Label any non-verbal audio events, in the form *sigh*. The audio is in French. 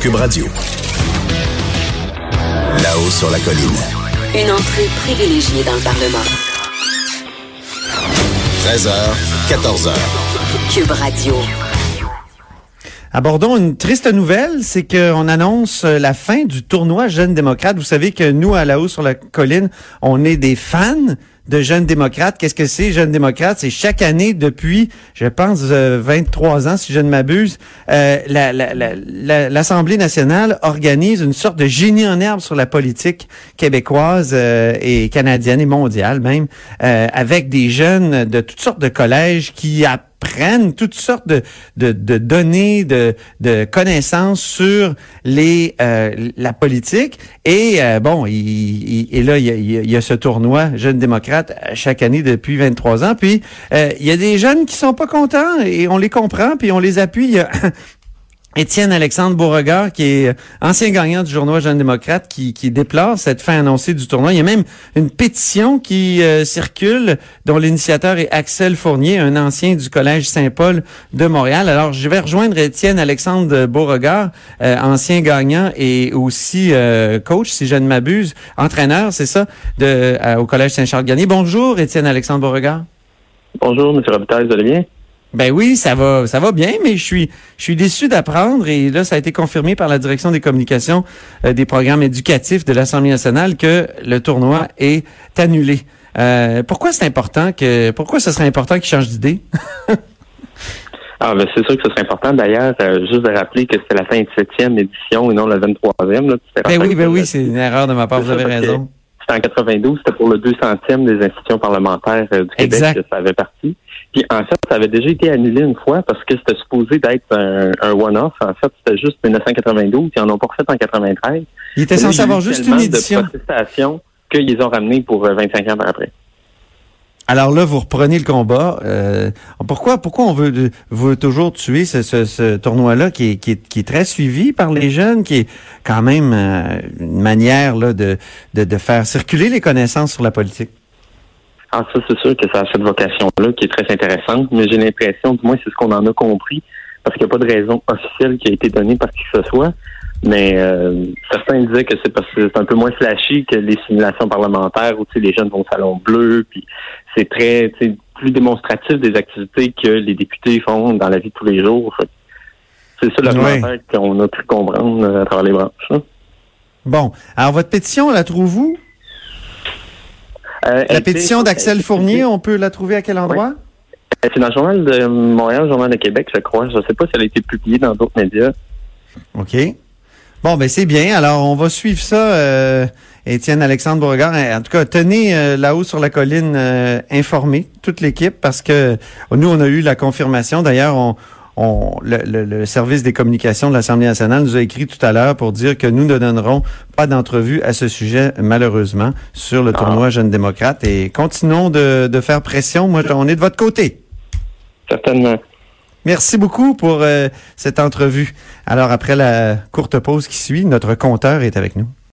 Cube Radio. Là-haut sur la colline. Une entrée privilégiée dans le Parlement. 13h, 14h. Cube Radio. Abordons une triste nouvelle, c'est qu'on annonce la fin du tournoi Jeunes démocrates. Vous savez que nous, à la haut sur la colline, on est des fans de Jeunes démocrates. Qu'est-ce que c'est, Jeunes démocrates? C'est chaque année depuis, je pense, 23 ans, si je ne m'abuse, euh, l'Assemblée nationale organise une sorte de génie en herbe sur la politique québécoise euh, et canadienne et mondiale même, euh, avec des jeunes de toutes sortes de collèges qui prennent toutes sortes de, de, de données, de, de connaissances sur les euh, la politique. Et euh, bon, il, et là, il il y, a, ce tournoi Jeunes démocrates chaque année depuis 23 ans. Puis, euh, il y a des jeunes qui sont pas contents et on les comprend, puis on les appuie. Étienne Alexandre Beauregard, qui est ancien gagnant du journal Jeune démocrate, qui, qui déplore cette fin annoncée du tournoi. Il y a même une pétition qui euh, circule, dont l'initiateur est Axel Fournier, un ancien du Collège Saint-Paul de Montréal. Alors, je vais rejoindre Étienne Alexandre Beauregard, euh, ancien gagnant et aussi euh, coach, si je ne m'abuse, entraîneur, c'est ça, de, au Collège Saint-Charles-Garnier. Bonjour, Étienne Alexandre Beauregard. Bonjour, M. Robitaille, vous allez? Ben oui, ça va, ça va bien, mais je suis, je suis déçu d'apprendre et là, ça a été confirmé par la direction des communications euh, des programmes éducatifs de l'Assemblée nationale que le tournoi est annulé. Euh, pourquoi c'est important que, pourquoi ce serait important qu'il change d'idée? *laughs* ah, ben c'est sûr que ce serait important. D'ailleurs, euh, juste de rappeler que c'est la 27e édition et non la 23e. Là, ben oui, ben oui, c'est une erreur de ma part. Vous avez raison. C'était en 92, c'était pour le 200e des institutions parlementaires du Québec que ça avait parti. Puis en fait, ça avait déjà été annulé une fois parce que c'était supposé d'être un, one-off. En fait, c'était juste 1992. Ils en ont pas refait en 93. Il était censé avoir juste une édition. de protestation qu'ils ont ramené pour 25 euh, ans après. Alors là, vous reprenez le combat. Euh, pourquoi, pourquoi on veut, veut toujours tuer ce, ce, tournoi-là qui est, qui, est, qui est, très suivi par les jeunes, qui est quand même euh, une manière là, de, de, de faire circuler les connaissances sur la politique? Ah, ça, c'est sûr que ça a cette vocation-là qui est très intéressante, mais j'ai l'impression, du moins, c'est ce qu'on en a compris, parce qu'il n'y a pas de raison officielle qui a été donnée par qui que ce soit. Mais euh, certains disaient que c'est parce que c'est un peu moins flashy que les simulations parlementaires où les jeunes vont au salon bleu, puis c'est très plus démonstratif des activités que les députés font dans la vie de tous les jours. C'est ça l'argumentaire qu'on a pu comprendre euh, à travers les branches. Hein. Bon. Alors votre pétition, la trouvez-vous? Euh, la pétition d'Axel Fournier, on peut la trouver à quel endroit? Euh, c'est dans le journal de Montréal, le journal de Québec, je crois. Je ne sais pas si elle a été publiée dans d'autres médias. OK. Bon, ben c'est bien. Alors, on va suivre ça, euh, Étienne Alexandre Beauregard. En tout cas, tenez là-haut sur la colline informé, toute l'équipe, parce que nous, on a eu la confirmation. D'ailleurs, on, le, service des communications de l'Assemblée nationale nous a écrit tout à l'heure pour dire que nous ne donnerons pas d'entrevue à ce sujet, malheureusement, sur le tournoi ah. Jeunes démocrates. Et continuons de, faire pression. Moi, on est de votre côté. Certainement. Merci beaucoup pour euh, cette entrevue. Alors, après la courte pause qui suit, notre compteur est avec nous.